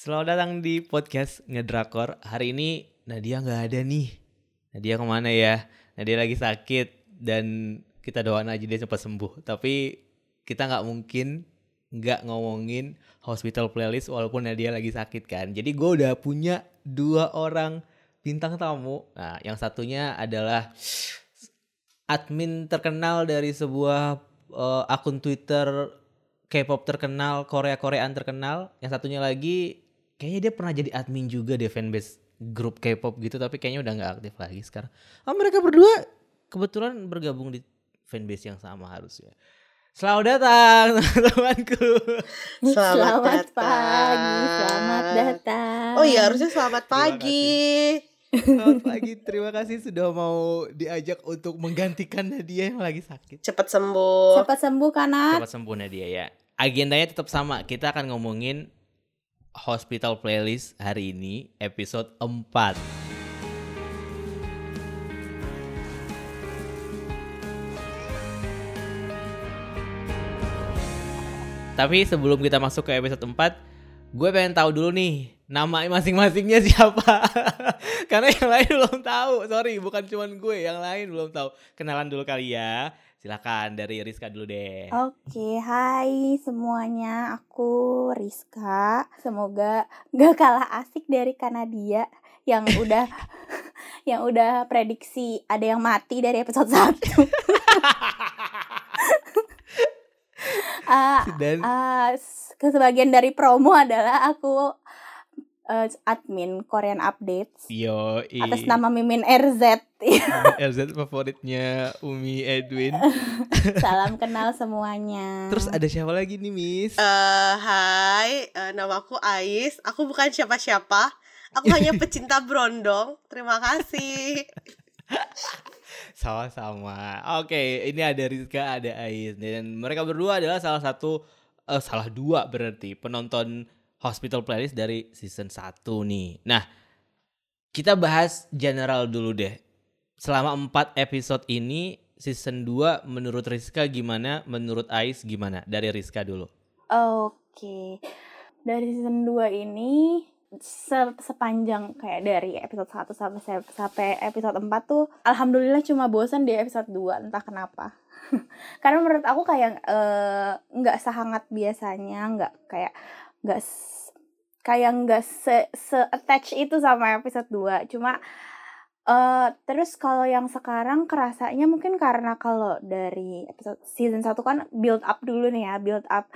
Selamat datang di podcast Ngedrakor. Hari ini Nadia nggak ada nih. Nadia ke mana ya? Nadia lagi sakit dan kita doain aja dia cepat sembuh. Tapi kita nggak mungkin nggak ngomongin hospital playlist walaupun Nadia lagi sakit kan. Jadi gue udah punya dua orang bintang tamu. Nah, yang satunya adalah admin terkenal dari sebuah uh, akun Twitter K-pop terkenal, Korea-Koreaan terkenal. Yang satunya lagi kayaknya dia pernah jadi admin juga di fanbase grup K-pop gitu tapi kayaknya udah nggak aktif lagi sekarang. Oh, mereka berdua kebetulan bergabung di fanbase yang sama harusnya. Selamat datang teman-temanku. Selamat, Selamat datang. pagi, selamat datang. Oh iya harusnya selamat pagi. Selamat pagi, terima kasih sudah mau diajak untuk menggantikan Nadia yang lagi sakit. Cepat sembuh. Cepat sembuh kanat. Cepat sembuh Nadia ya. Agendanya tetap sama, kita akan ngomongin hospital playlist hari ini episode 4. Tapi sebelum kita masuk ke episode 4, gue pengen tahu dulu nih nama masing-masingnya siapa. Karena yang lain belum tahu. Sorry, bukan cuman gue, yang lain belum tahu. Kenalan dulu kali ya. Silakan dari Rizka dulu deh. Oke, hai semuanya. Aku Rizka. Semoga gak kalah asik dari Kanadia yang udah yang udah prediksi ada yang mati dari episode 1. Ah, Dan ah, s- ke sebagian dari promo adalah aku eh, admin Korean Updates Yo, atas nama Mimin RZ. LZ favoritnya Umi Edwin. Salam kenal semuanya. Terus ada siapa lagi nih, Miss? Eh, hai, eh, namaku Ais. Aku bukan siapa-siapa. Aku hanya pecinta brondong. Terima kasih. Sama-sama. Oke, ini ada Rizka, ada Ais dan mereka berdua adalah salah satu eh, salah dua berarti penonton Hospital Playlist dari season 1 nih. Nah, kita bahas general dulu deh. Selama 4 episode ini season 2 menurut Rizka gimana? Menurut Ais gimana? Dari Rizka dulu. Oke. Dari season 2 ini se- sepanjang kayak dari episode 1 sampai sampai episode 4 tuh alhamdulillah cuma bosan di episode 2 entah kenapa. Karena menurut aku kayak eh, nggak sehangat biasanya, nggak kayak nggak kayak nggak se, se attach itu sama episode 2. Cuma eh terus kalau yang sekarang kerasanya mungkin karena kalau dari episode season 1 kan build up dulu nih ya, build up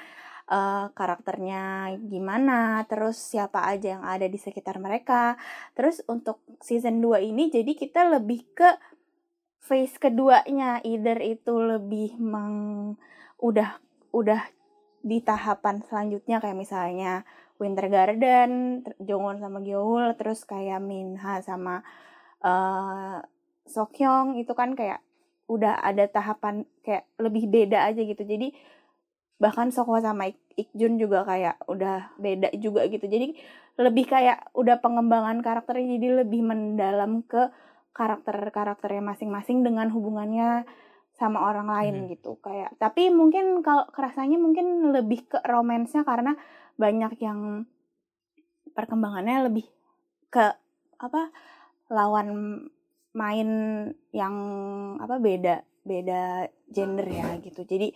eh, karakternya gimana, terus siapa aja yang ada di sekitar mereka. Terus untuk season 2 ini jadi kita lebih ke phase keduanya, either itu lebih meng udah udah di tahapan selanjutnya kayak misalnya Winter Garden, Jongwon sama Gyeoul, terus kayak Minha sama eh Sokyong itu kan kayak udah ada tahapan kayak lebih beda aja gitu. Jadi bahkan Sokwa sama Ik Ikjun juga kayak udah beda juga gitu. Jadi lebih kayak udah pengembangan karakternya jadi lebih mendalam ke karakter-karakternya masing-masing dengan hubungannya sama orang lain Hmm. gitu kayak tapi mungkin kalau kerasanya mungkin lebih ke romansnya karena banyak yang perkembangannya lebih ke apa lawan main yang apa beda beda gender ya gitu jadi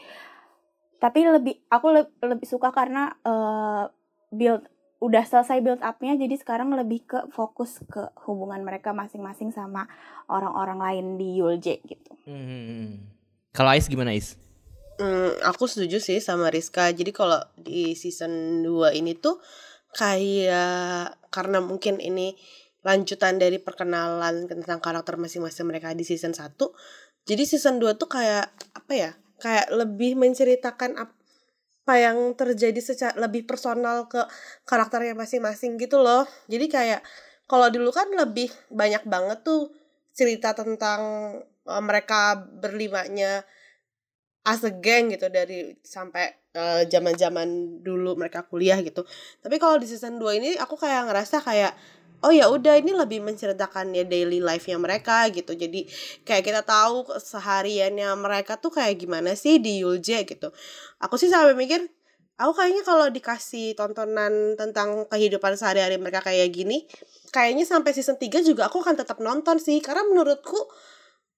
tapi lebih aku le- lebih suka karena eh, build udah selesai build upnya jadi sekarang lebih ke fokus ke hubungan mereka masing-masing sama orang-orang lain di Yulje gitu Hmm. Kalau Ais gimana Ais? Hmm, aku setuju sih sama Rizka. Jadi kalau di season 2 ini tuh kayak karena mungkin ini lanjutan dari perkenalan tentang karakter masing-masing mereka di season 1. Jadi season 2 tuh kayak apa ya? Kayak lebih menceritakan apa yang terjadi secara lebih personal ke karakternya masing-masing gitu loh. Jadi kayak kalau dulu kan lebih banyak banget tuh cerita tentang eh, mereka berlimanya as a gang gitu dari sampai eh, zaman-zaman dulu mereka kuliah gitu. Tapi kalau di season 2 ini aku kayak ngerasa kayak oh ya udah ini lebih menceritakan ya daily life-nya mereka gitu. Jadi kayak kita tahu sehariannya mereka tuh kayak gimana sih di Yulje gitu. Aku sih sampai mikir aku kayaknya kalau dikasih tontonan tentang kehidupan sehari-hari mereka kayak gini kayaknya sampai season 3 juga aku akan tetap nonton sih karena menurutku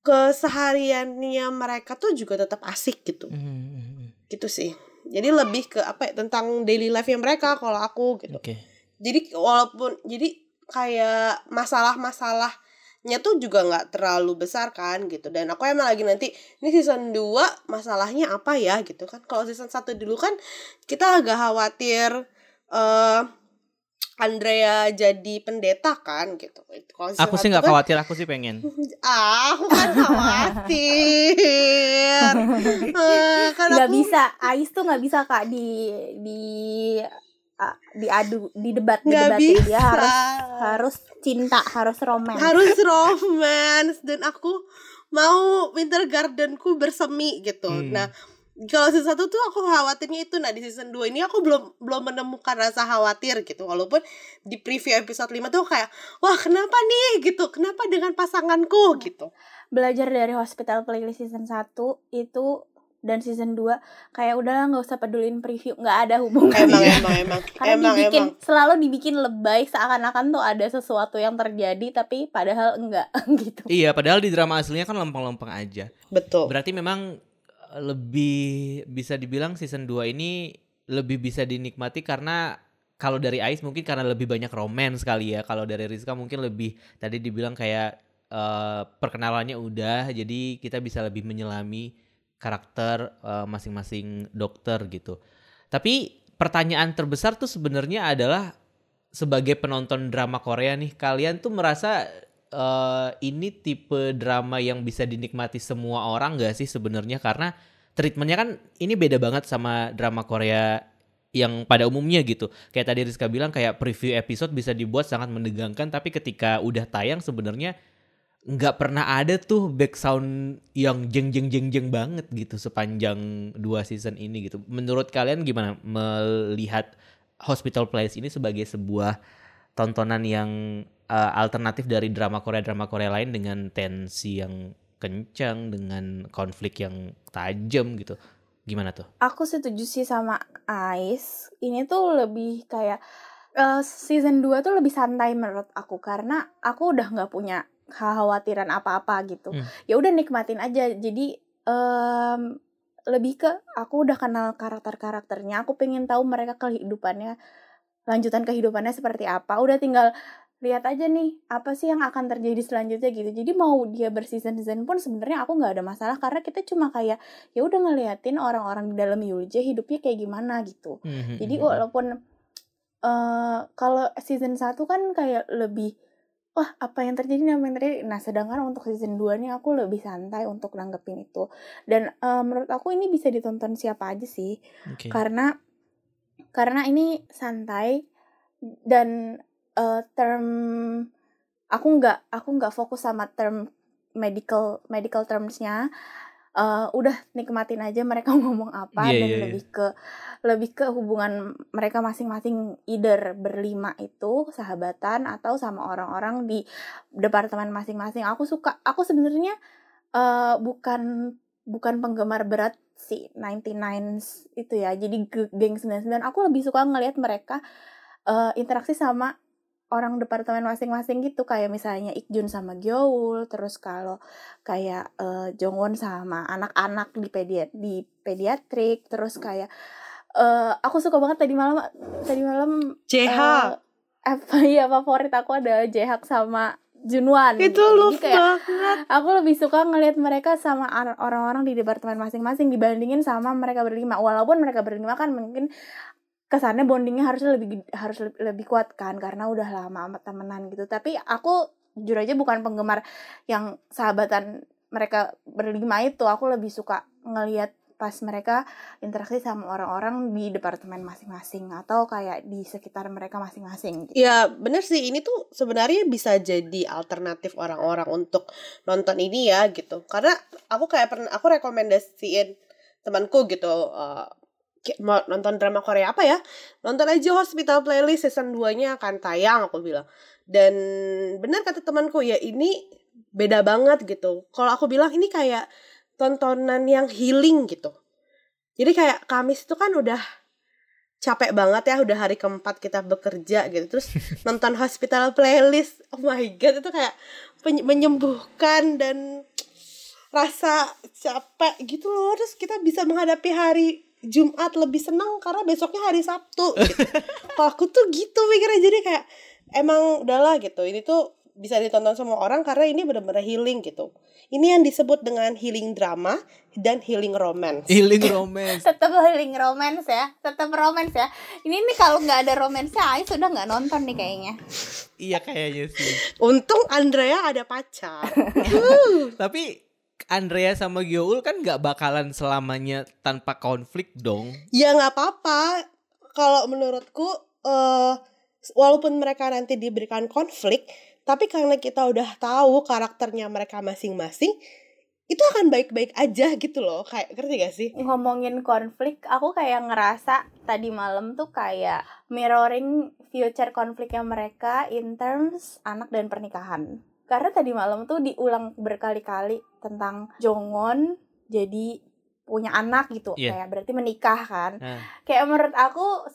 kesehariannya mereka tuh juga tetap asik gitu Hmm, gitu sih jadi lebih ke apa ya tentang daily life yang mereka kalau aku gitu Oke. jadi walaupun jadi kayak masalah-masalahnya tuh juga nggak terlalu besar kan gitu. Dan aku emang lagi nanti ini season 2 masalahnya apa ya gitu kan. Kalau season 1 dulu kan kita agak khawatir eh Andrea jadi pendeta kan gitu. Aku sih nggak kan- khawatir, aku sih pengen. ah aku kan khawatir. Eh, kan nggak aku bisa Ais tuh nggak bisa kak di di diadu di debat di nggak debat bisa dia harus harus cinta harus romance harus romance dan aku mau winter gardenku bersemi gitu. Hmm. Nah, kalau season satu tuh aku khawatirnya itu nah di season 2 ini aku belum belum menemukan rasa khawatir gitu. Walaupun di preview episode 5 tuh kayak wah kenapa nih gitu. Kenapa dengan pasanganku gitu. belajar dari hospital playlist season 1 itu dan season 2 kayak udahlah nggak usah pedulin preview nggak ada hubungannya Emang emang emang karena emang dibikin emang selalu dibikin lebay seakan-akan tuh ada sesuatu yang terjadi tapi padahal enggak gitu Iya, padahal di drama aslinya kan lempeng-lempeng aja. betul. Berarti memang eh, lebih bisa dibilang season 2 ini lebih bisa dinikmati karena kalau dari Ais mungkin karena lebih banyak romance kali ya. Kalau dari Rizka mungkin lebih tadi dibilang kayak eh, perkenalannya udah jadi kita bisa lebih menyelami karakter eh, masing-masing dokter gitu. Tapi pertanyaan terbesar tuh sebenarnya adalah sebagai penonton drama Korea nih, kalian tuh merasa eh, ini tipe drama yang bisa dinikmati semua orang gak sih sebenarnya karena treatmentnya kan ini beda banget sama drama Korea yang pada umumnya gitu. Kayak tadi Rizka bilang kayak preview episode bisa dibuat sangat menegangkan tapi ketika udah tayang sebenarnya nggak pernah ada tuh back sound yang jeng jeng jeng jeng banget gitu sepanjang dua season ini gitu. Menurut kalian gimana melihat Hospital Playlist ini sebagai sebuah tontonan yang uh, alternatif dari drama Korea drama Korea lain dengan tensi yang kencang dengan konflik yang tajam gitu. Gimana tuh? aku setuju sih sama Ais ini tuh lebih kayak eh, season 2 tuh lebih santai menurut aku karena aku udah nggak punya kekhawatiran apa-apa gitu. Hmm. ya udah nikmatin aja. Jadi em, lebih ke aku udah kenal karakter-karakternya aku pengen tahu mereka kehidupannya lanjutan kehidupannya seperti apa. Udah tinggal lihat aja nih apa sih yang akan terjadi selanjutnya gitu. Jadi mau dia berseason season pun sebenarnya aku nggak ada masalah karena kita cuma kayak ya udah ngeliatin orang-orang di dalam Yulje hidupnya kayak gimana gitu. Jadi Hmm, walaupun eh kalau season 1 kan kayak lebih wah apa yang terjadi? Nih, apa yang terjadi. Nah sedangkan untuk season 2 nih aku lebih santai untuk nanggepin itu. Dan eh, menurut aku ini bisa ditonton siapa aja sih. Oke. karena karena ini santai dan eh, term aku nggak aku nggak fokus sama term medical medical termsnya Eh, udah nikmatin aja mereka ngomong apa Iya, dan iya. lebih ke lebih ke hubungan mereka masing-masing either berlima itu sahabatan atau sama orang-orang di departemen masing-masing aku suka aku sebenarnya eh, bukan bukan penggemar berat si 99 itu ya jadi ge- geng 99 aku lebih suka ngelihat mereka eh, interaksi sama orang departemen masing-masing gitu kayak misalnya Ikjun sama Gyeoul terus kalau kayak eh, Jongwon sama anak-anak di pediat di pediatrik terus kayak eh aku suka banget tadi malam tadi malam CH eh, apa ya favorit aku ada Jehak sama Junwan itu gitu. Love kayak banget. aku lebih suka ngelihat mereka sama orang-orang di departemen masing-masing dibandingin sama mereka berlima walaupun mereka berlima kan mungkin kesannya bondingnya harus lebih harus lebih, kuat kan karena udah lama amat temenan gitu. Tapi aku jujur aja bukan penggemar yang sahabatan mereka berlima itu. Aku lebih suka ngelihat pas mereka interaksi sama orang-orang di departemen masing-masing atau kayak di sekitar mereka masing-masing gitu. Ya bener sih. Ini tuh sebenarnya bisa jadi alternatif orang-orang untuk nonton ini ya gitu. Karena aku kayak pernah aku rekomendasiin temanku gitu kayak mau nonton drama Korea apa ya? Nonton aja Hospital Playlist season 2 nya akan tayang aku bilang. Dan benar kata temanku ya ini beda banget gitu. Kalau aku bilang ini kayak tontonan yang healing gitu. Jadi kayak Kamis itu kan udah capek banget ya udah hari keempat kita bekerja gitu. Terus nonton hospital playlist oh my god itu kayak menyembuhkan dan rasa capek gitu loh. Terus kita bisa menghadapi hari Jumat lebih senang karena besoknya hari Sabtu. Gitu. kalau aku tuh gitu mikirnya jadi kayak emang udahlah gitu. Ini tuh bisa ditonton semua orang karena ini benar-benar healing gitu. Ini yang disebut dengan healing drama dan healing romance. Healing romance. tetap healing romance ya. Tetap romance ya. Ini nih kalau nggak ada romance Ais sudah nggak nonton nih kayaknya. Iya kayaknya sih. untung Andrea ada pacar. Tapi Andrea sama Gyoul kan nggak bakalan selamanya tanpa konflik dong. ya nggak apa-apa. Kalau menurutku eh walaupun mereka nanti diberikan konflik tapi karena kita udah tahu karakternya mereka masing-masing itu akan baik-baik aja gitu loh. Kayak ngerti gak sih? Ngomongin konflik aku kayak ngerasa tadi malam tuh kayak mirroring future konfliknya mereka in terms anak dan pernikahan karena tadi malam tuh diulang berkali-kali tentang Jongon jadi punya anak gitu. Iya. kayak berarti menikah kan. Nah. kayak menurut aku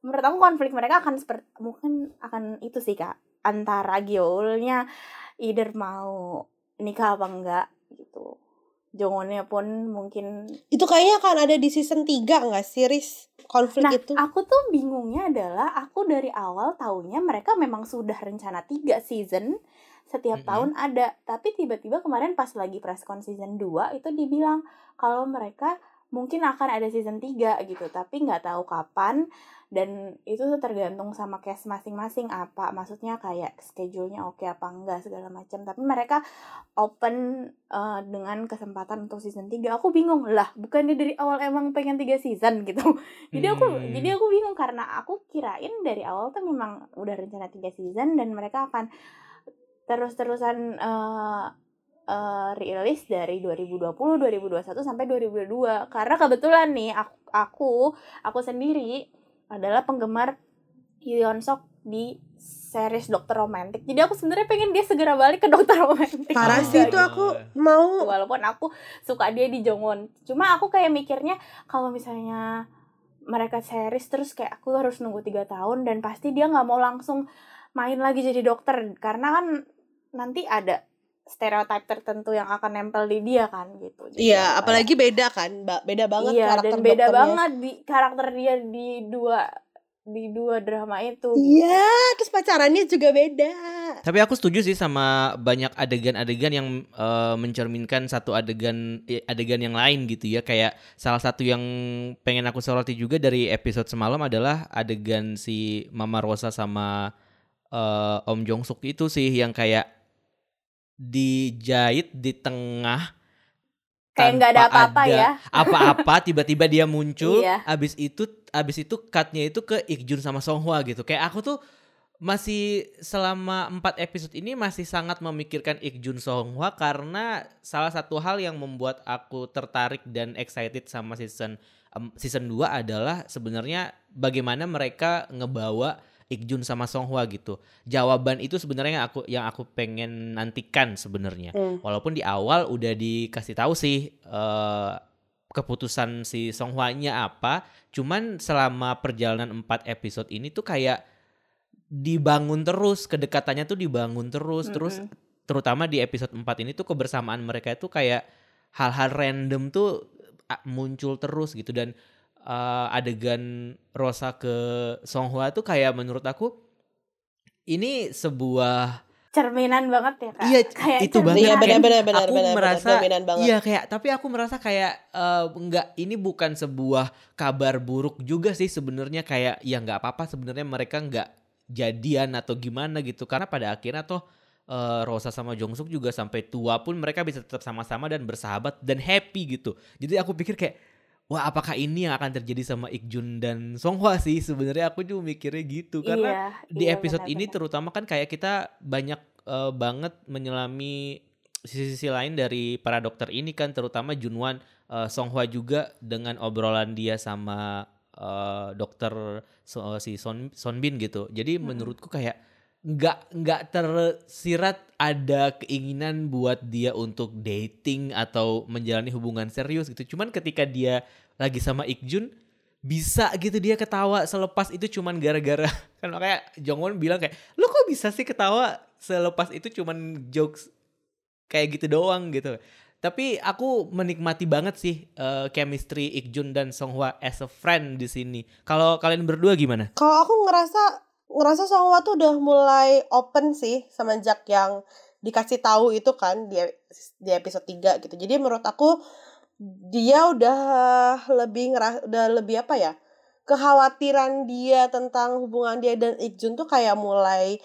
menurut aku konflik mereka akan seperti mungkin akan itu sih kak. Antara Gyeolnya either mau nikah apa enggak gitu. Jongonnya pun mungkin itu kayaknya akan ada di season 3 nggak series konflik Nah, itu. aku tuh bingungnya adalah aku dari awal taunya mereka memang sudah rencana tiga season setiap Mm-mm. tahun ada, tapi tiba-tiba kemarin pas lagi presscon season 2 itu dibilang kalau mereka mungkin akan ada season 3 gitu, tapi nggak tahu kapan. Dan itu tuh tergantung sama cast masing-masing. Apa maksudnya kayak schedule-nya oke apa enggak segala macam. Tapi mereka open eh, dengan kesempatan untuk season 3 aku bingung lah bukannya dari awal emang pengen tiga season? gitu. Jadi aku Hmm. jadi aku bingung karena aku kirain dari awal tuh memang udah rencana tiga season dan mereka akan terus-terusan eh eh, rilis dari 2020, 2021 sampai 2022 karena kebetulan nih aku aku, aku sendiri adalah penggemar Yoon Sok di series Dokter Romantik. Jadi aku sebenarnya pengen dia segera balik ke Dokter Romantik. parah sih itu aku mau Walaupun aku suka dia di Jongwon. Cuma aku kayak mikirnya kalau misalnya mereka series terus kayak aku harus nunggu tiga tahun dan pasti dia nggak mau langsung main lagi jadi dokter karena kan nanti ada stereotip tertentu yang akan nempel di dia kan gitu. Jadi Iya, kayak- apalagi beda kan, Mbak. Beda banget iya, karakter dan beda dokternya. banget di karakter dia di dua di dua drama itu. Iya, terus pacarannya juga beda. Tapi aku setuju sih sama banyak adegan-adegan yang eh, mencerminkan satu adegan adegan yang lain gitu ya. Kayak salah satu yang pengen aku soroti juga dari episode semalam adalah adegan si Mama Rosa sama eh, Om Jong Suk itu sih yang kayak dijahit di tengah Kayak nggak ada apa-apa ya. apa-apa tiba-tiba dia muncul Iya. abis itu abis itu cutnya itu ke Ikjun sama Song Hwa gitu kayak aku tuh masih selama empat episode ini masih sangat memikirkan Ikjun Song Hwa karena salah satu hal yang membuat aku tertarik dan excited sama season em, season 2 adalah sebenarnya bagaimana mereka ngebawa Ikjun sama Song Hwa gitu. Jawaban itu sebenarnya yang aku yang aku pengen nantikan sebenarnya. Hmm. Walaupun di awal udah dikasih tahu sih eh, keputusan si Song Hwa-nya apa, cuman selama perjalanan 4 episode ini tuh kayak dibangun terus, kedekatannya tuh dibangun terus, terus Mm-mm. terutama di episode 4 ini tuh kebersamaan mereka itu kayak hal-hal random tuh muncul terus gitu dan eh, adegan Rosa ke Song Hwa tuh kayak menurut aku ini sebuah cerminan banget ya kak. Iya, Kayak itu banget. Iya, cerminan. benar-benar benar aku benar merasa banget. iya kayak tapi aku merasa kayak eh, enggak ini bukan sebuah kabar buruk juga sih sebenarnya kayak ya nggak apa-apa sebenarnya mereka nggak jadian atau gimana gitu karena pada akhirnya toh eh, Rosa sama Jongsuk juga sampai tua pun mereka bisa tetap sama-sama dan bersahabat dan happy gitu jadi aku pikir kayak wah apakah ini yang akan terjadi sama Ikjun dan Songhwa sih sebenarnya aku juga mikirnya gitu karena Iya, di iya, episode ini terutama kan kayak kita banyak eh, banget menyelami sisi-sisi lain dari para dokter ini kan terutama Junwan eh, Songhwa juga dengan obrolan dia sama eh, dokter so- si Son Sonbin gitu. Jadi Mm-mm. menurutku kayak nggak nggak tersirat ada keinginan buat dia untuk dating atau menjalani hubungan serius gitu. Cuman ketika dia lagi sama Ikjun bisa gitu dia ketawa selepas itu cuman gara-gara kan makanya Jongwon bilang kayak lu kok bisa sih ketawa selepas itu cuman jokes kayak gitu doang gitu. Tapi aku menikmati banget sih uh, chemistry Ikjun dan Songhwa as a friend di sini. Kalau kalian berdua gimana? Kalau aku ngerasa ngerasa Songhwa tuh udah mulai open sih semenjak yang dikasih tahu itu kan di di episode 3 gitu. Jadi menurut aku dia udah lebih ngeras udah lebih apa ya? kekhawatiran dia tentang hubungan dia dan Ikjun tuh kayak mulai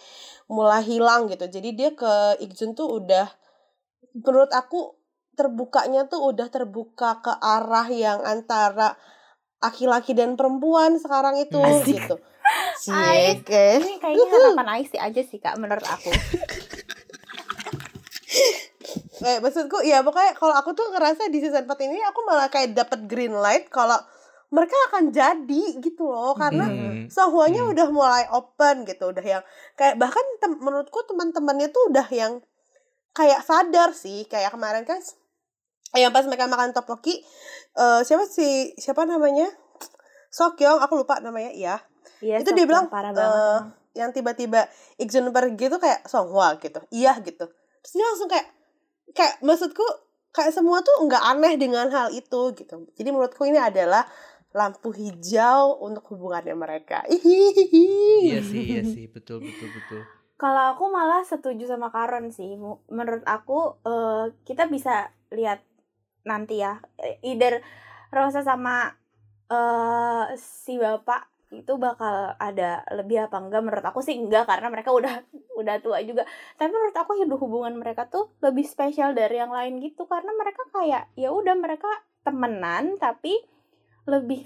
mulai hilang gitu. Jadi dia ke Ikjun tuh udah menurut aku terbukanya tuh udah terbuka ke arah yang antara laki-laki dan perempuan sekarang itu Asik. gitu. Cie, Ini kayaknya harapan Ais aja sih kak menurut aku. eh, maksudku ya pokoknya kalau aku tuh ngerasa di season 4 ini aku malah kayak dapat green light kalau mereka akan jadi gitu loh karena Hmm. Songhwa-nya Hmm. udah mulai open gitu udah yang kayak bahkan tem- menurutku teman-temannya tuh udah yang kayak sadar sih kayak kemarin kan yang pas mereka makan tteokbokki eh siapa sih siapa namanya Sokyong aku lupa namanya iya Iya, Itu dia bilang, parah eh, banget. emang. yang tiba-tiba Ikjun pergi tuh kayak Songhwa gitu iya gitu terus dia langsung kayak kayak maksudku kayak semua tuh nggak aneh dengan hal itu gitu jadi menurutku ini adalah lampu hijau untuk hubungannya mereka Ihihihi. iya sih iya sih betul betul betul Kalau aku malah setuju sama Karon sih. Menurut aku eh, kita bisa lihat nanti ya, either Rosa sama eh si bapak itu bakal ada lebih apa enggak? Menurut aku sih enggak karena mereka udah udah tua juga. Tapi menurut aku hidup hubungan mereka tuh lebih spesial dari yang lain gitu. Karena mereka kayak ya udah mereka temenan tapi lebih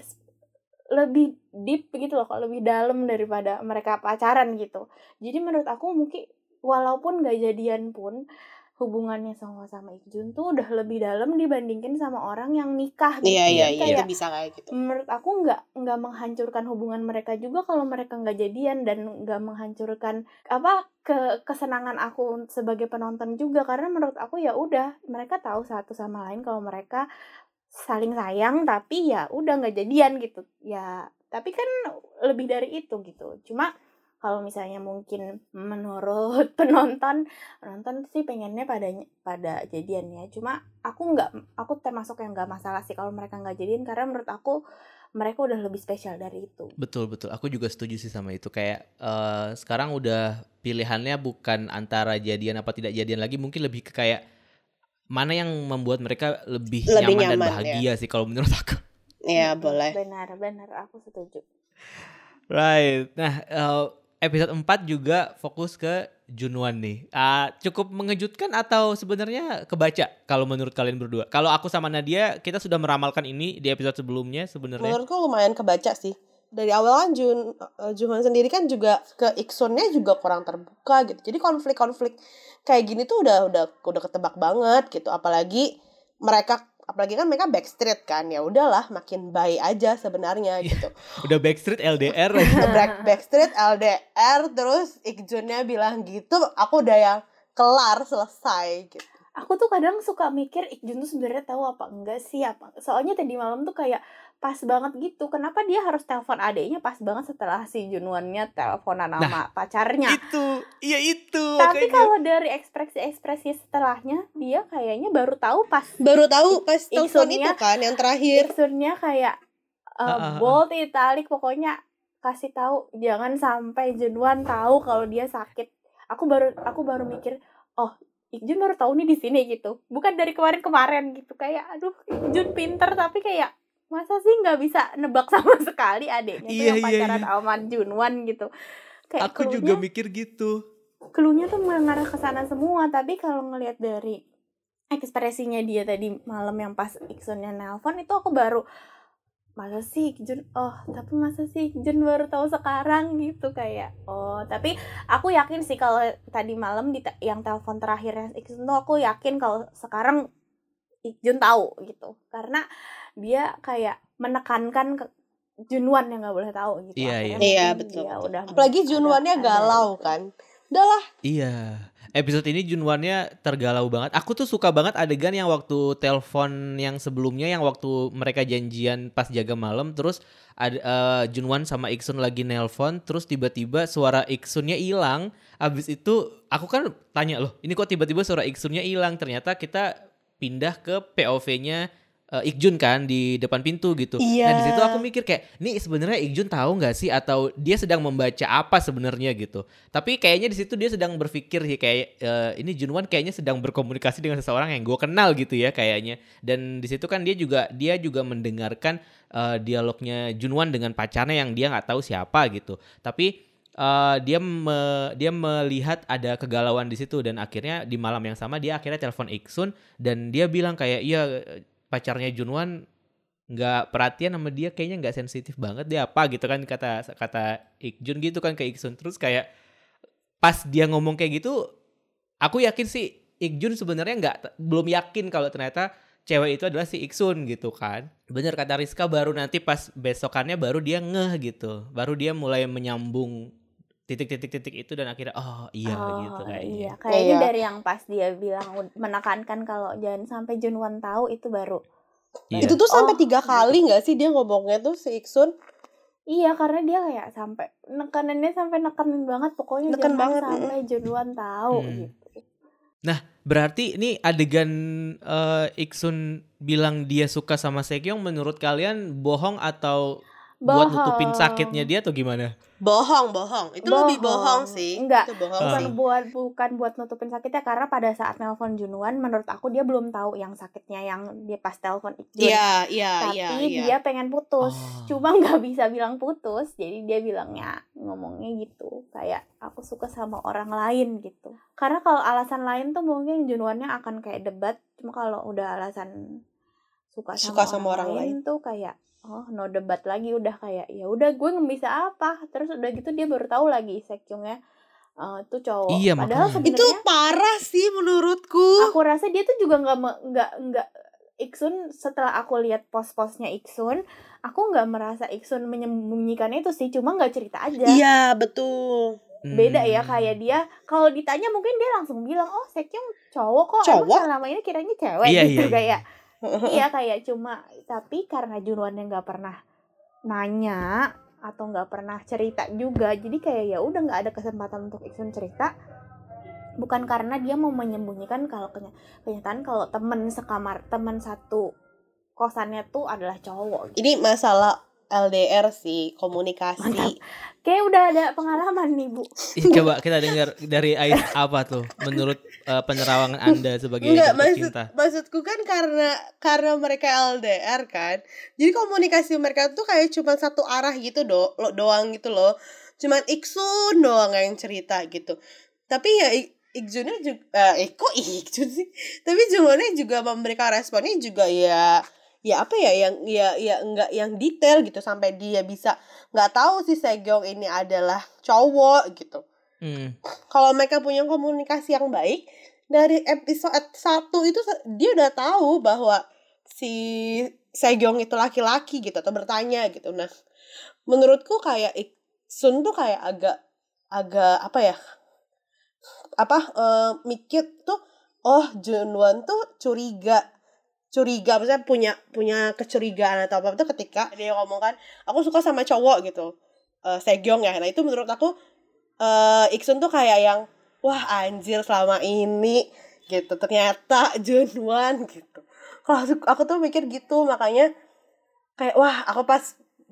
lebih deep gitu loh kalau lebih dalam daripada mereka pacaran gitu. Jadi menurut aku mungkin walaupun gak jadian pun hubungannya sama sama Ikjun tuh udah lebih dalam dibandingin sama orang yang nikah gitu. iya iya Jadi iya kayak itu bisa kayak gitu. menurut aku nggak nggak menghancurkan hubungan mereka juga kalau mereka nggak jadian dan nggak menghancurkan apa ke kesenangan aku sebagai penonton juga. Karena menurut aku ya udah mereka tahu satu sama lain kalau mereka saling sayang tapi ya udah nggak jadian gitu. Ya tapi kan lebih dari itu gitu. Cuma kalau misalnya mungkin menurut penonton penonton sih pengennya pada pada jadian ya. Cuma aku nggak aku termasuk yang nggak masalah sih kalau mereka nggak jadian karena menurut aku mereka udah lebih spesial dari itu. Betul betul, aku juga setuju sih sama itu. Kayak eh, sekarang udah pilihannya bukan antara jadian apa tidak jadian lagi, mungkin lebih ke kayak mana yang membuat mereka lebih, Lebih nyaman, dan nyaman, bahagia sih kalau menurut aku. iya boleh. Benar benar. Aku setuju. Right. Nah, eh, episode 4 juga fokus ke Junwan nih. Ah, cukup mengejutkan atau sebenarnya kebaca kalau menurut kalian berdua? Kalau aku sama Nadia, kita sudah meramalkan ini di episode sebelumnya sebenarnya. menurutku lumayan kebaca sih dari awal kan Jun uh, Junhwan sendiri kan juga ke Iksunnya juga kurang terbuka gitu jadi konflik-konflik kayak gini tuh udah udah udah ketebak banget gitu apalagi mereka apalagi kan mereka backstreet kan ya udahlah makin baik aja sebenarnya Iya. gitu Udah Backstreet LDR. Back, backstreet LDR terus Ikjunnya bilang gitu aku udah yang kelar selesai gitu aku tuh kadang suka mikir Ikjun tuh sebenarnya tahu apa enggak sih apa soalnya tadi malam tuh kayak pas banget gitu kenapa dia harus telepon adiknya pas banget setelah si Junwannya teleponan sama pacarnya itu, iya itu. tapi makanya. kalau dari ekspresi-ekspresi setelahnya dia kayaknya baru tahu pas baru tahu pas telepon itu kan yang terakhir Iksunnya kayak uh, Ah, ah, ah. bold italic pokoknya kasih tahu jangan sampai Junwan tahu kalau dia sakit aku baru aku baru mikir oh Ikjun baru tahu nih di sini gitu bukan dari kemarin-kemarin gitu kayak aduh Ikjun pinter tapi kayak masa sih nggak bisa nebak sama sekali adiknya tuh Iya, yang iya, pacaran iya. sama Junwan gitu kayak aku juga mikir gitu. clue-nya tuh mengarah ke sana semua tapi kalau ngelihat dari ekspresinya dia tadi malam yang pas Iksunnya nelpon itu aku baru masa sih Jun oh tapi masa sih Jun baru tahu sekarang gitu kayak oh tapi aku yakin sih kalau tadi malam di yang telepon terakhirnya Iksun tuh aku yakin kalau sekarang Jun tahu gitu karena dia kayak menekankan ke Junwan yang nggak boleh tahu gitu Iya, Akhirnya iya. Iya mungkin betul, dia betul. udah apalagi Junwannya ada- galau kan udahlah Iya. episode ini Junwannya tergalau banget. Aku tuh suka banget adegan yang waktu telepon yang sebelumnya yang waktu mereka janjian pas jaga malam terus ada eh, Junwan sama Iksun lagi nelpon terus tiba-tiba suara Iksunnya hilang. Abis itu aku kan tanya loh, ini kok tiba-tiba suara Iksunnya hilang? Ternyata kita pindah ke POV-nya eh, Ikjun kan di depan pintu gitu. Iya. Nah di situ aku mikir kayak, nih sebenarnya Ikjun tahu nggak sih atau dia sedang membaca apa sebenarnya gitu. Tapi kayaknya di situ dia sedang berpikir sih kayak eh, ini Junwan kayaknya sedang berkomunikasi dengan seseorang yang gue kenal gitu ya kayaknya. Dan di situ kan dia juga dia juga mendengarkan eh, dialognya Junwan dengan pacarnya yang dia nggak tahu siapa gitu. Tapi eh, dia me- dia melihat ada kegalauan di situ dan akhirnya di malam yang sama dia akhirnya telepon Iksun dan dia bilang kayak iya pacarnya Junwan nggak perhatian sama dia kayaknya nggak sensitif banget dia apa gitu kan kata kata Ikjun gitu kan ke Iksun. Terus kayak pas dia ngomong kayak gitu aku yakin sih Ikjun sebenarnya nggak belum yakin kalau ternyata cewek itu adalah si Iksun gitu kan. Bener kata Rizka baru nanti pas besokannya baru dia ngeh gitu. Baru dia mulai menyambung titik-titik-titik itu dan akhirnya oh iya gitu kayaknya Iya, kayaknya Iya. dari yang pas dia bilang menekankan kalau jangan sampai Junwan tahu itu baru. Iya. Itu tuh sampai Oh, tiga kali nggak sih dia ngomongnya tuh si Iksun? Iya, karena dia kayak sampai nekanannya sampai nekenin banget pokoknya Neken jangan banget, sampai Junwan tahu Hmm. gitu. Berarti ini adegan eh, Iksun bilang dia suka sama Sekyong menurut kalian bohong atau buat nutupin Bohong. sakitnya dia atau gimana? Bohong, bohong. Itu lebih bohong Bohong. sih. Enggak. Itu bohong bukan sih. buat bukan buat nutupin sakitnya karena pada saat nelpon Junwan menurut aku dia belum tahu yang sakitnya yang dia pas telepon Ikjun. Iya, iya, Tapi iya, iya. dia pengen putus. Oh. Cuma nggak bisa bilang putus, jadi dia bilangnya ngomongnya gitu. Kayak aku suka sama orang lain gitu. Karena kalau alasan lain tuh mungkin Junwannya akan kayak debat. Cuma kalau udah alasan suka sama, Suka sama orang, orang lain, tuh kayak oh no debat lagi udah kayak ya udah gue nggak bisa apa terus udah gitu dia baru tahu lagi Sekyungnya eh, tuh cowok Iya, padahal makanya. Itu sebenarnya parah sih menurutku. aku rasa dia tuh juga nggak nggak nggak Iksun setelah aku lihat pos-posnya Iksun aku nggak merasa Iksun menyembunyikan itu sih cuma nggak cerita aja Iya, betul. beda ya Hmm. kayak dia kalau ditanya mungkin dia langsung bilang oh Sekyung cowok kok Emang Cowok? selama ini kiranya cewek Iya, gitu iya, iya. kayak iya kayak cuma tapi karena Junwan yang nggak pernah nanya atau nggak pernah cerita juga jadi kayak ya udah nggak ada kesempatan untuk Iksun cerita. Bukan karena dia mau menyembunyikan kalau kenya- kenyataan kalau temen sekamar temen satu kosannya tuh adalah cowok. Ini masalah LDR sih, komunikasi. Mantap. kayak udah ada pengalaman nih bu Ih, coba kita dengar dari Ais apa tuh menurut eh, penerawangan Anda sebagai Enggak, maksud cinta. maksudku kan karena karena mereka LDR kan. Jadi komunikasi mereka tuh kayak cuma satu arah gitu do, lo- doang gitu loh. Cuman Iksun doang yang cerita gitu. Tapi ya Ik- Ikjunnya juga eh kok Ikjun sih? Tapi Junwonnya juga memberikan responnya juga ya ya apa ya yang ya ya enggak yang detail gitu sampai dia bisa nggak tahu si Segyong ini adalah cowok gitu Hmm. kalau mereka punya komunikasi yang baik dari episode 1 itu dia udah tahu bahwa si Sejong itu laki-laki gitu atau bertanya gitu. Nah, menurutku kayak Iksun tuh kayak agak agak apa ya? Apa eh, mikir tuh oh Junwon tuh curiga curiga maksudnya punya punya kecurigaan atau apa itu ketika dia ngomong kan aku suka sama cowok gitu. Eh Segyong ya. Nah itu menurut aku eh Iksun tuh kayak yang wah anjir selama ini gitu. Ternyata Junwan gitu. Kalau aku, tuh mikir gitu makanya kayak wah aku pas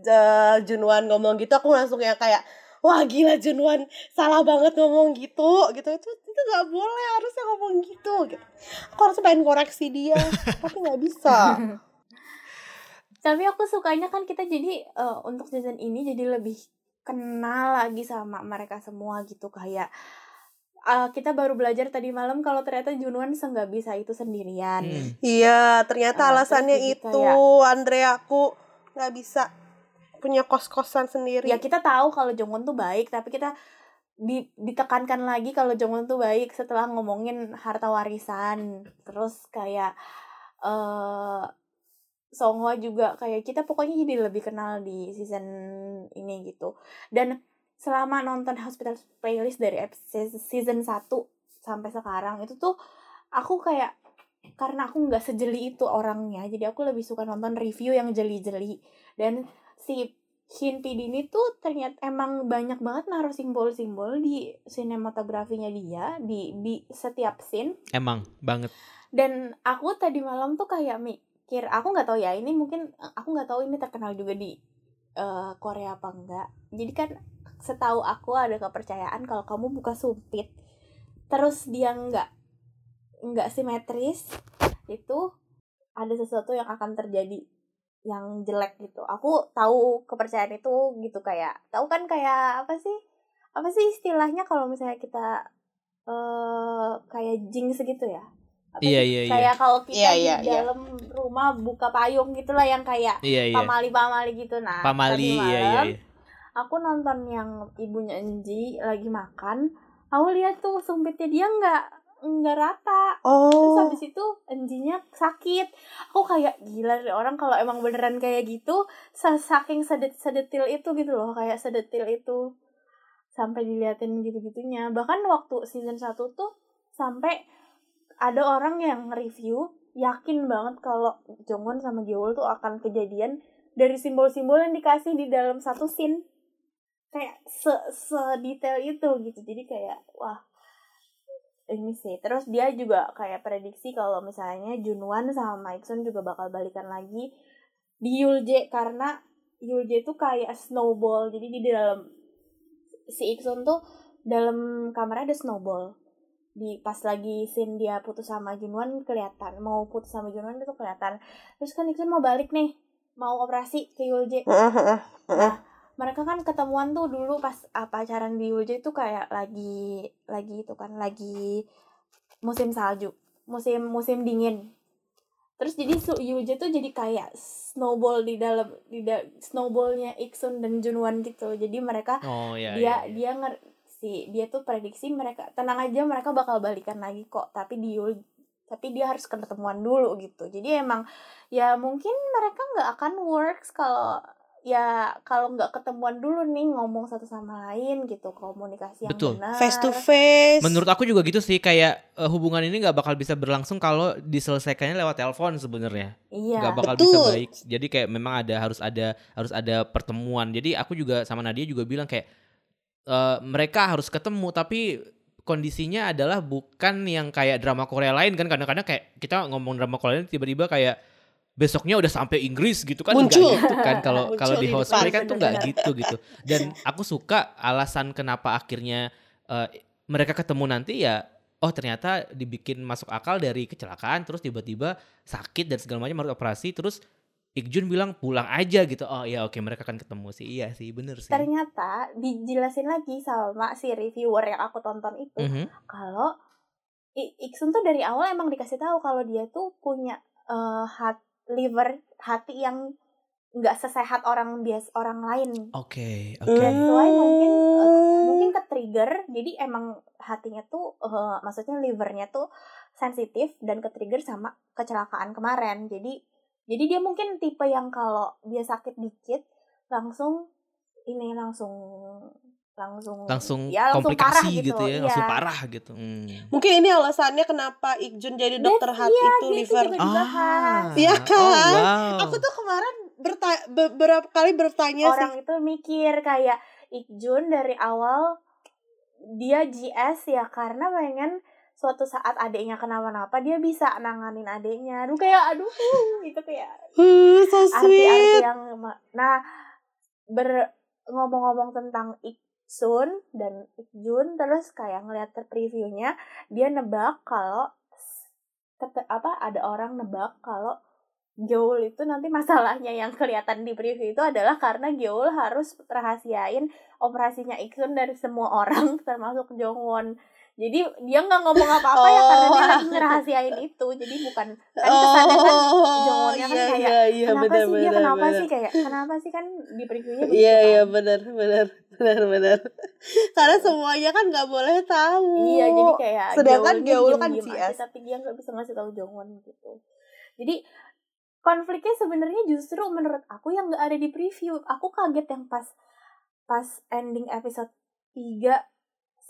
eh, Junwan ngomong gitu aku langsung yang kayak wah gila Junwan salah banget ngomong gitu gitu. Itu itu nggak boleh harusnya ngomong gitu gitu. Aku harus pengen koreksi dia tapi nggak bisa. Tapi aku sukanya kan kita jadi eh, untuk season ini jadi lebih kenal lagi sama mereka semua gitu. Kayak eh, kita baru belajar tadi malam kalau ternyata Junwon nggak bisa itu sendirian. Hmm. iya ternyata terus alasannya itu kayak- Andre aku nggak bisa punya kos kosan sendiri Ya kita tahu kalau Jongwon tuh baik, tapi kita di, ditekankan lagi kalau Jongwon tuh baik setelah ngomongin harta warisan. Terus kayak eh Songhwa juga kayak kita pokoknya jadi lebih kenal di season ini gitu. Dan selama nonton Hospital Playlist dari season 1 sampai sekarang itu tuh aku kayak karena aku nggak sejeli itu orangnya jadi aku lebih suka nonton review yang jeli-jeli dan si Shin Pidi ini tuh ternyata emang banyak banget naruh simbol-simbol di sinematografinya dia di di setiap scene. Emang banget. dan aku tadi malam tuh kayak mikir aku nggak tahu ya ini mungkin aku nggak tahu ini terkenal juga di eh, Korea apa enggak jadi kan setahu aku ada kepercayaan kalau kamu buka sumpit terus dia nggak nggak simetris itu ada sesuatu yang akan terjadi yang jelek gitu aku tahu kepercayaan itu gitu kayak tahu kan kayak apa sih apa sih istilahnya kalau misalnya kita eh kayak jinx gitu ya Apa Iya, sih? iya, iya. kayak kalau kita Iya, di iya, iya. dalam rumah buka payung gitulah yang kayak Iya iya. pamali-pamali gitu nah Pamali tadi iya iya. malam iya. aku nonton yang ibunya Enji lagi makan aku lihat tuh sumpitnya dia nggak nggak rata. Terus Oh. habis itu enjinya sakit. Aku kayak gila deh orang kalau emang beneran kayak gitu sa- saking sedet sedetil itu gitu loh kayak sedetil itu sampai diliatin gitu gitunya bahkan waktu season 1 tuh sampai ada orang yang review yakin banget kalau Jongwon sama Gyeol tuh akan kejadian dari simbol-simbol yang dikasih di dalam satu scene. Kayak se sedetail itu gitu. Jadi kayak wah ini sih. Terus dia juga kayak prediksi kalau misalnya Junwan sama Maiksun juga bakal balikan lagi di Yulje karena Yulje tuh kayak snowball. Jadi di dalam si Iksun tuh dalam kamarnya ada snowball. Di pas lagi scene dia putus sama Junwan kelihatan mau putus sama Junwan itu kelihatan. Terus kan Iksun mau balik nih mau operasi ke Yulje mereka kan ketemuan tuh dulu pas ah, pacaran di Yulje itu kayak lagi lagi itu kan lagi musim salju musim musim dingin terus jadi su Yulje tuh jadi kayak snowball di dalam di da- snowballnya Iksun dan Junwan gitu jadi mereka Oh iya. dia iya, iya. dia nger si dia tuh prediksi mereka tenang aja mereka bakal balikan lagi kok tapi di Yul tapi dia harus ketemuan dulu gitu jadi emang ya mungkin mereka nggak akan works kalau ya kalau nggak ketemuan dulu nih ngomong satu sama lain gitu komunikasi yang Betul. benar Face to face. Menurut aku juga gitu sih kayak eh, hubungan ini nggak bakal bisa berlangsung kalau diselesaikannya lewat telepon sebenarnya. iya nggak bakal bisa Betul. baik. Jadi kayak memang ada harus ada harus ada pertemuan. Jadi aku juga sama Nadia juga bilang kayak eh, mereka harus ketemu tapi kondisinya adalah bukan yang kayak drama Korea lain kan kadang-kadang kayak kita ngomong drama Korea lain tiba-tiba kayak besoknya udah sampai Inggris gitu kan Muncul. gitu kan. Kalau kalau di play kan tuh nggak gitu gitu. Dan aku suka alasan kenapa akhirnya eh, mereka ketemu nanti ya oh ternyata dibikin masuk akal dari kecelakaan terus tiba-tiba sakit dan segala macam harus operasi. Terus Ikjun bilang pulang aja gitu. Oh ya oke mereka akan ketemu sih. Iya sih bener sih. Ternyata dijelasin lagi sama si reviewer yang aku tonton itu Mhm. kalau I- Iksun tuh dari awal emang dikasih tahu kalau dia tuh punya eh, hat liver hati yang nggak sesehat orang bias orang lain. oke oke That's why mungkin eh, Hmm. mungkin ke trigger jadi emang hatinya tuh eh, maksudnya livernya tuh sensitif dan ke trigger sama kecelakaan kemarin. Jadi jadi dia mungkin tipe yang kalau dia sakit dikit langsung ini langsung langsung langsung ya, langsung komplikasi parah gitu, ya iya. langsung parah gitu Hmm. Mungkin ini alasannya kenapa Ikjun jadi dokter hati iya, itu dia liver. juga dibahas. Iya kan? oh, wow. Aku tuh kemarin berta- beberapa kali bertanya sih. orang itu mikir kayak Ikjun dari awal dia GS ya karena pengen suatu saat adiknya kenapa-napa dia bisa nanganin adiknya. Aduh kayak aduh itu kayak Uh, so arti-arti sweet. yang nah ber ngomong-ngomong tentang Iksun dan Ikjun terus kayak ngeliat previewnya dia nebak kalau apa ada orang nebak kalau Gyeol itu nanti masalahnya yang kelihatan di preview itu adalah karena Gyeol harus rahasiain operasinya Iksun dari semua orang termasuk Jongwon. Jadi dia nggak ngomong apa-apa ya karena dia Oh. lagi ngerahasiain itu. Jadi bukan kan kesannya kan kan iya, kayak iya, iya, kenapa benar, sih dia benar, kenapa benar. sih kayak kenapa sih kan di previewnya Iya, iya, kan. benar, benar, benar, benar. Karena semuanya kan nggak boleh tahu. Iya, jadi kayak Sedangkan Gyeol kan CS. tapi dia nggak bisa ngasih tahu Jongwon gitu. Jadi konfliknya sebenarnya justru menurut aku yang nggak ada di preview. Aku kaget yang pas pas ending episode 3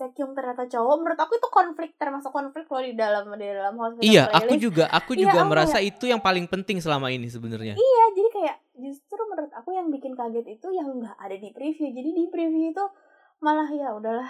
Sekyung ternyata cowok menurut aku itu konflik termasuk konflik loh di dalam di dalam hospital Iya, aku playlist. juga aku Iya, juga aku merasa itu yang paling penting selama ini sebenarnya. Iya, jadi kayak justru menurut aku yang bikin kaget itu yang nggak ada di preview. Jadi di preview itu malah ya udahlah,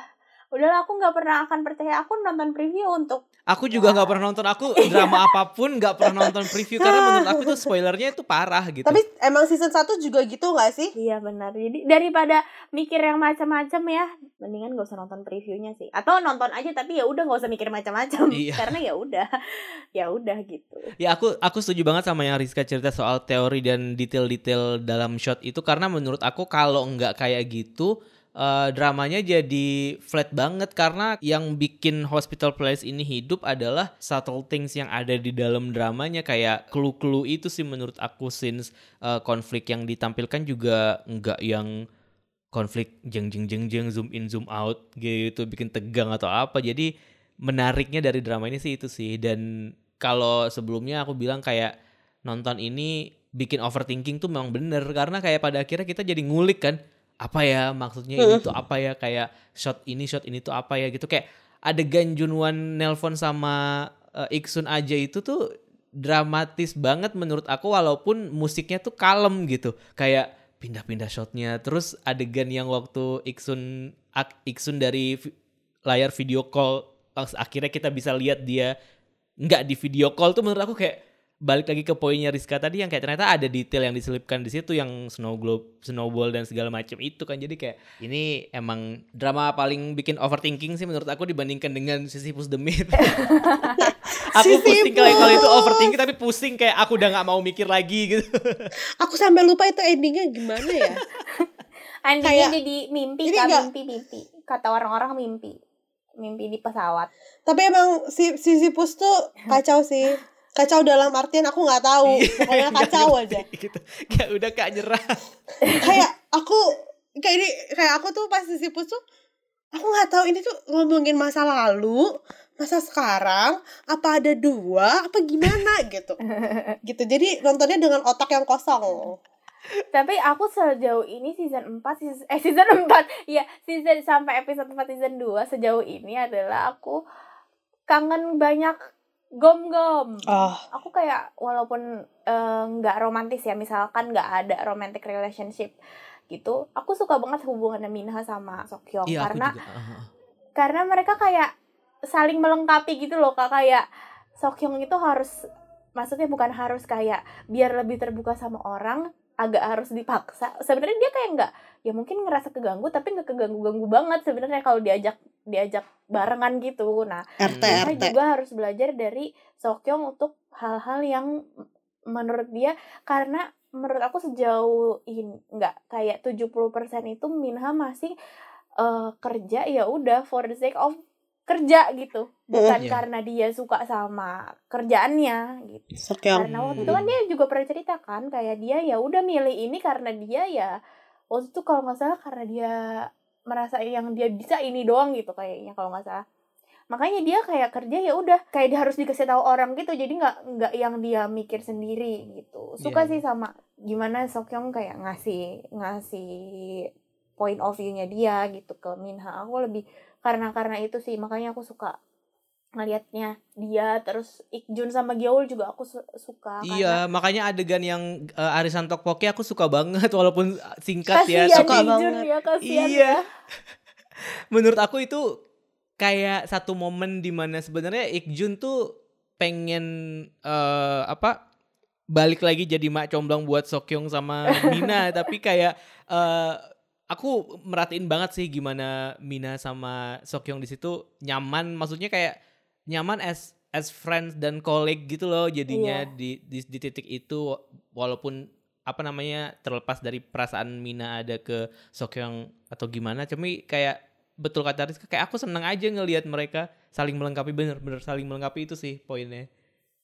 udahlah aku nggak pernah akan percaya aku nonton preview untuk Aku juga nggak pernah nonton aku drama apa pun nggak pernah nonton preview karena menurut aku tuh spoilernya itu parah gitu. Tapi emang season 1 juga gitu gak sih? Iya benar. Jadi daripada mikir yang macam-macam ya, mendingan gak usah nonton previewnya sih. Atau nonton aja tapi ya udah gak usah mikir macam-macam. Iya. Karena ya udah, ya udah gitu. Ya aku aku setuju banget sama yang Rizka cerita soal teori dan detail-detail dalam shot itu karena menurut aku kalau nggak kayak gitu eh, dramanya jadi flat banget karena yang bikin Hospital Playlist ini hidup adalah subtle things yang ada di dalam dramanya. Kayak clue-clue itu sih menurut aku since eh, konflik yang ditampilkan juga nggak yang konflik jeng jeng jeng jeng zoom in zoom out gitu bikin tegang atau apa. Jadi menariknya dari drama ini sih itu sih. Dan kalau sebelumnya aku bilang kayak nonton ini bikin overthinking tuh memang bener. Karena kayak pada akhirnya kita jadi ngulik kan apa ya maksudnya ini tuh apa ya kayak shot ini shot ini tuh apa ya gitu. Kayak adegan Junwan nelpon sama eh, Iksun aja itu tuh dramatis banget menurut aku walaupun musiknya tuh kalem gitu. Kayak pindah-pindah shotnya terus adegan yang waktu Iksun Ak- Iksun dari layar video call akhirnya kita bisa lihat dia nggak di video call tuh menurut aku kayak balik lagi ke poinnya Rizka tadi yang kayak ternyata ada detail yang diselipkan di situ yang snow globe, snowball dan segala macam itu kan jadi kayak ini emang drama paling bikin overthinking sih menurut aku dibandingkan dengan Sisyphus the Myth. aku pusing kalau kalau itu overthinking tapi pusing kayak aku udah nggak mau mikir lagi gitu. Aku sampai lupa itu endingnya gimana ya? Endingnya Kayak- jadi mimpi ini kak, nggak- mimpi mimpi. Kata orang-orang mimpi, mimpi di pesawat. Tapi emang si Sisyphus tuh kacau sih. Kacau dalam artian aku nggak tahu. Pokoknya Nggak kacau aja. gitu. Kayak udah kak nyerah. kayak aku kayak ini kayak aku tuh pas Sisyphus tuh aku nggak tahu ini tuh ngomongin masa lalu masa sekarang apa ada dua apa gimana gitu gitu jadi nontonnya dengan otak yang kosong Tapi aku sejauh ini season 4 season, eh season 4 ya season sampai episode 4 season 2 sejauh ini adalah aku kangen banyak gom-gom. oh Aku kayak walaupun eh, nggak romantis ya misalkan nggak ada romantic relationship gitu, aku suka banget hubungannya Minha sama Sokyong Iya aku karena juga. Uh-huh. karena mereka kayak saling melengkapi gitu loh kak kayak Sokyong itu harus maksudnya bukan harus kayak biar lebih terbuka sama orang agak harus dipaksa. Sebenarnya dia kayak nggak ya mungkin ngerasa keganggu tapi nggak keganggu ganggu banget sebenarnya kalau diajak diajak barengan gitu. Nah RT kita RT juga harus belajar dari Sokyong untuk hal-hal yang menurut dia karena menurut aku sejauh ini nggak kayak 70% itu Minha masih eh, kerja ya udah for the sake of kerja gitu. Bukan Iya. karena dia suka sama kerjaannya gitu. Sokyong karena waktu itu kan dia juga pernah cerita kan kayak dia ya udah milih ini karena dia ya waktu itu kalau nggak salah karena dia merasa yang dia bisa ini doang gitu kayaknya kalau nggak salah. Makanya dia kayak kerja ya udah kayak dia harus dikasih tahu orang gitu jadi nggak nggak yang dia mikir sendiri gitu. Suka Iya, sih sama gimana Sokyong kayak ngasih ngasih point of view-nya dia gitu ke Minha. Aku lebih karena karena itu sih makanya aku suka ngelihatnya dia terus Ikjun sama Gyeol juga aku su- suka Iya, makanya adegan yang uh, arisan tokpoki aku suka banget walaupun singkat kasihan ya. suka Ikjun banget. ya kasihan Iya. ya menurut aku itu kayak satu momen di mana sebenarnya Ikjun tuh pengen eh, apa balik lagi jadi mak comblang buat Sokyong sama Mina tapi kayak eh, aku merhatiin banget sih gimana Mina sama Sokyong di situ nyaman. Maksudnya kayak nyaman as as friends dan colleague gitu loh jadinya Iya. di, di di titik itu. Walaupun apa namanya terlepas dari perasaan Mina ada ke Sokyong atau gimana cumi kayak betul kata Rizka kayak aku seneng aja ngelihat mereka saling melengkapi. Bener-bener saling melengkapi itu sih poinnya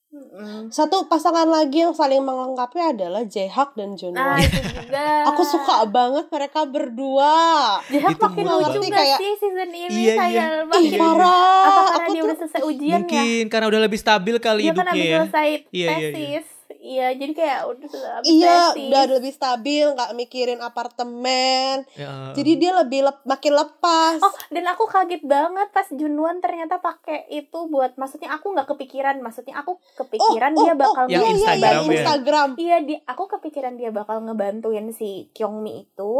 Mm-mm. satu pasangan lagi yang saling melengkapi adalah Jaehyuk dan Junwon itu juga. Aku suka banget mereka berdua. Itu makin lucu gak Kayak- sih season ini? Iya, kayak iya. ih makin parah. Apa karena aku dia tuh udah selesai ujian ya? Mungkin karena udah lebih stabil kali dia kan hidupnya habis ya. selesai Iya, iya, iya. Iya jadi kayak udah Iya, udah lebih stabil, nggak mikirin apartemen. Ya. Jadi dia lebih lep- makin lepas. Oh, dan aku kaget banget pas Junwon ternyata pakai itu buat maksudnya aku nggak kepikiran, maksudnya aku kepikiran dia bakal Yang iya, iya, Instagram iya, ya? Instagram. Iya, di aku kepikiran dia bakal ngebantuin si Kyungmi itu,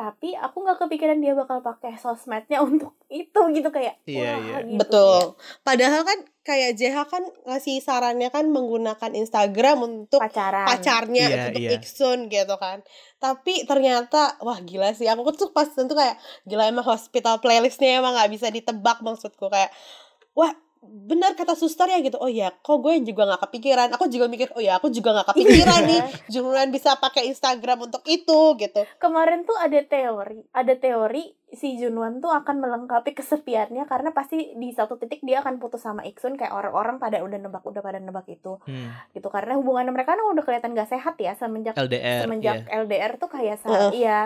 tapi aku nggak kepikiran dia bakal pakai sosmednya untuk itu gitu kayak. Iya, wah, iya. gitu. Betul. Padahal kan kayak JH kan ngasih sarannya kan menggunakan Instagram untuk Pacaran. pacarnya Iya, untuk iya. Iksun gitu kan. Tapi ternyata wah gila sih. Aku tuh pas tentu kayak gila emang hospital playlistnya emang nggak bisa ditebak maksudku kayak wah benar kata suster ya gitu oh ya kok gue juga nggak kepikiran aku juga mikir oh ya aku juga nggak kepikiran nih Junglan bisa pakai Instagram untuk itu gitu Kemarin tuh ada teori, ada teori si Junwon tuh akan melengkapi kesepiannya karena pasti di satu titik dia akan putus sama Iksun kayak orang-orang pada udah nebak udah pada nebak itu Hmm. gitu karena hubungan mereka kan udah kelihatan gak sehat ya semenjak LDR. semenjak iya. LDR tuh kayak sa Heeh. iya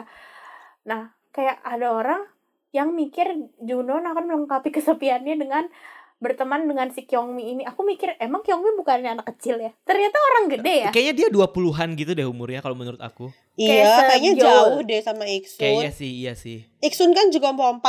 nah kayak ada orang yang mikir Junwon akan melengkapi kesepiannya dengan berteman dengan si Kyungmi ini aku mikir emang Kyungmi bukannya anak kecil ya ternyata orang gede ya Kayaknya dia 20-an gitu deh umurnya kalau menurut aku. iya kayaknya jauh deh sama Iksun Kayaknya sih iya sih. Iksun kan juga mau 40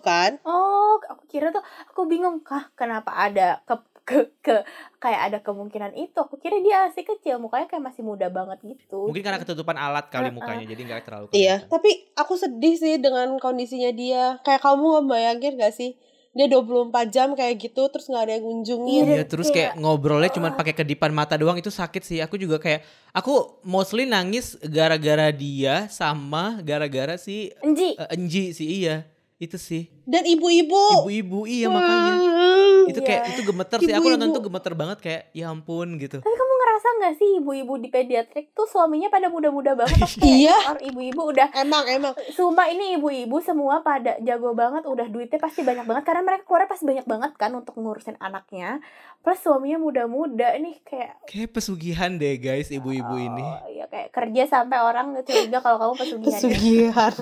kan Oh, aku kira tuh aku bingung kah kenapa ada ke ke, ke kayak ada kemungkinan itu. Aku kira dia masih kecil, mukanya kayak masih muda banget gitu. Mungkin karena ketutupan alat kali Heeh. mukanya jadi nggak terlalu Iya, kelihatan. tapi aku sedih sih dengan kondisinya dia. Kayak kamu ngebayangin gak sih? Dia 24 jam kayak gitu terus nggak ada yang ngunjungin. Iya, Iya, terus kayak ngobrolnya cuma pakai kedipan mata doang itu sakit sih. Aku juga kayak aku mostly nangis gara-gara dia sama gara-gara si Enji, eh, Enji sih iya. Itu sih. Dan ibu-ibu. Ibu-ibu iya makanya. Itu kayak Iya. itu gemeter sih. Aku nonton tuh gemeter banget kayak ya ampun gitu. tapi kamu ngerasa nggak sih ibu-ibu di pediatrik tuh suaminya pada muda-muda banget? Kayak, Iya. Orang ibu-ibu udah Emang emang. Sumpah ini ibu-ibu semua pada jago banget, udah duitnya pasti banyak banget karena mereka keluarnya pasti banyak banget kan untuk ngurusin anaknya. Plus suaminya muda-muda nih kayak Kayak pesugihan deh guys ibu-ibu ini. Oh, ya kayak kerja sampai orang curiga kalau kamu pesugihan ya. Pesugihan.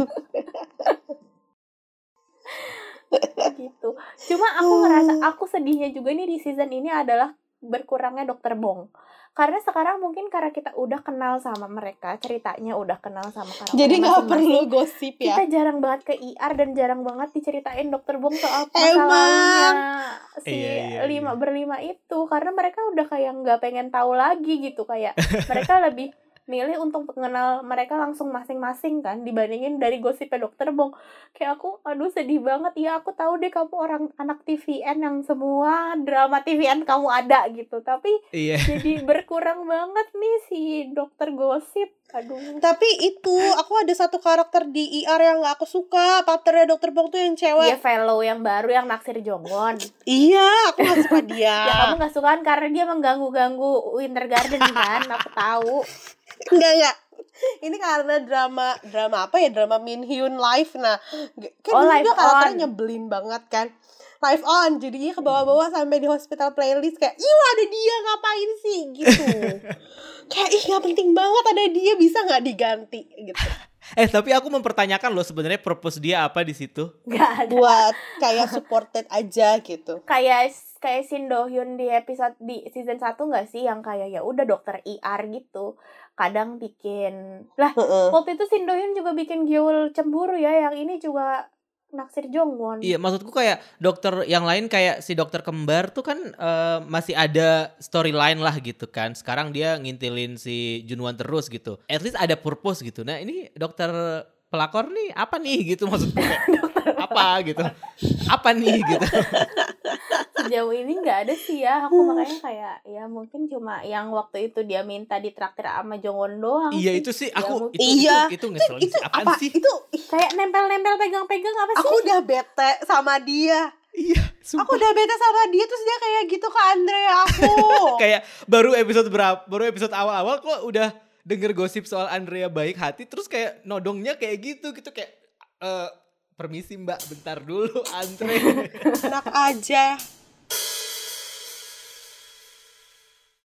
gitu. Cuma aku ngerasa aku sedihnya juga nih di season ini adalah berkurangnya dokter Bong. Karena sekarang mungkin karena kita udah kenal sama mereka, ceritanya udah kenal sama karakter Jadi nggak perlu gosip ya. Kita jarang banget ke IR dan jarang banget diceritain dokter Bong soal masa Emang. lalunya si Iya, iya, lima iya. berlima itu karena mereka udah kayak nggak pengen tahu lagi gitu kayak mereka lebih milih untuk mengenal mereka langsung masing-masing kan dibandingin dari gosipnya dokter Bong. Kayak aku aduh sedih banget. Ya aku tahu deh kamu orang anak TVN yang semua drama TVN kamu ada gitu. Tapi Iya. jadi berkurang banget nih si dokter gosip aduh Tapi itu aku ada satu karakter di IR yang gak aku suka. Partnernya Dokter Bong tuh yang cewek. fellow yang baru yang naksir Jongwon Iya, aku gak suka dia. ya kamu gak suka kan karena dia mengganggu-ganggu Winter Garden kan aku tahu Enggak enggak. Ini karena drama drama apa ya? Drama Min Hyun Live. Nah, kan Oh, juga karakternya On. nyebelin banget kan. Live on, jadinya ke bawah-bawah sampai di hospital playlist kayak, ih ada dia ngapain sih gitu. kayak ih nggak penting banget ada dia bisa nggak diganti gitu. Eh tapi aku mempertanyakan loh sebenarnya purpose dia apa di situ? Gak ada Buat kayak supported aja gitu. kayak kayak Shin Do Hyun di episode di season 1 gak sih yang kayak ya udah dokter IR gitu kadang bikin lah Heeh. waktu itu Shin Do Hyun juga bikin Gyeol cemburu ya yang ini juga naksir Jongwon Iya maksudku kayak dokter yang lain kayak si dokter kembar tuh kan eh, masih ada storyline lah gitu kan. Sekarang dia ngintilin si Junwan terus gitu. At least ada purpose gitu. Nah ini dokter pelakor nih apa nih gitu maksudku apa gitu. Apa nih gitu. sejauh ini nggak ada sih ya aku makanya kayak ya mungkin cuma yang waktu itu dia minta ditraktir sama Jongwon doang iya sih. itu sih Ya, aku mungkin. itu, Iya. itu itu ngeselin Itu sih. Apaan apa? sih? Itu kayak nempel-nempel pegang-pegang apa sih aku udah bete sama dia. Iya, Aku udah bete sama dia terus dia kayak gitu ke Andre aku. kayak baru episode berapa baru episode awal-awal kok udah denger gosip soal Andrea baik hati terus kayak nodongnya kayak gitu gitu kayak eh permisi mbak bentar dulu Andre Enak aja.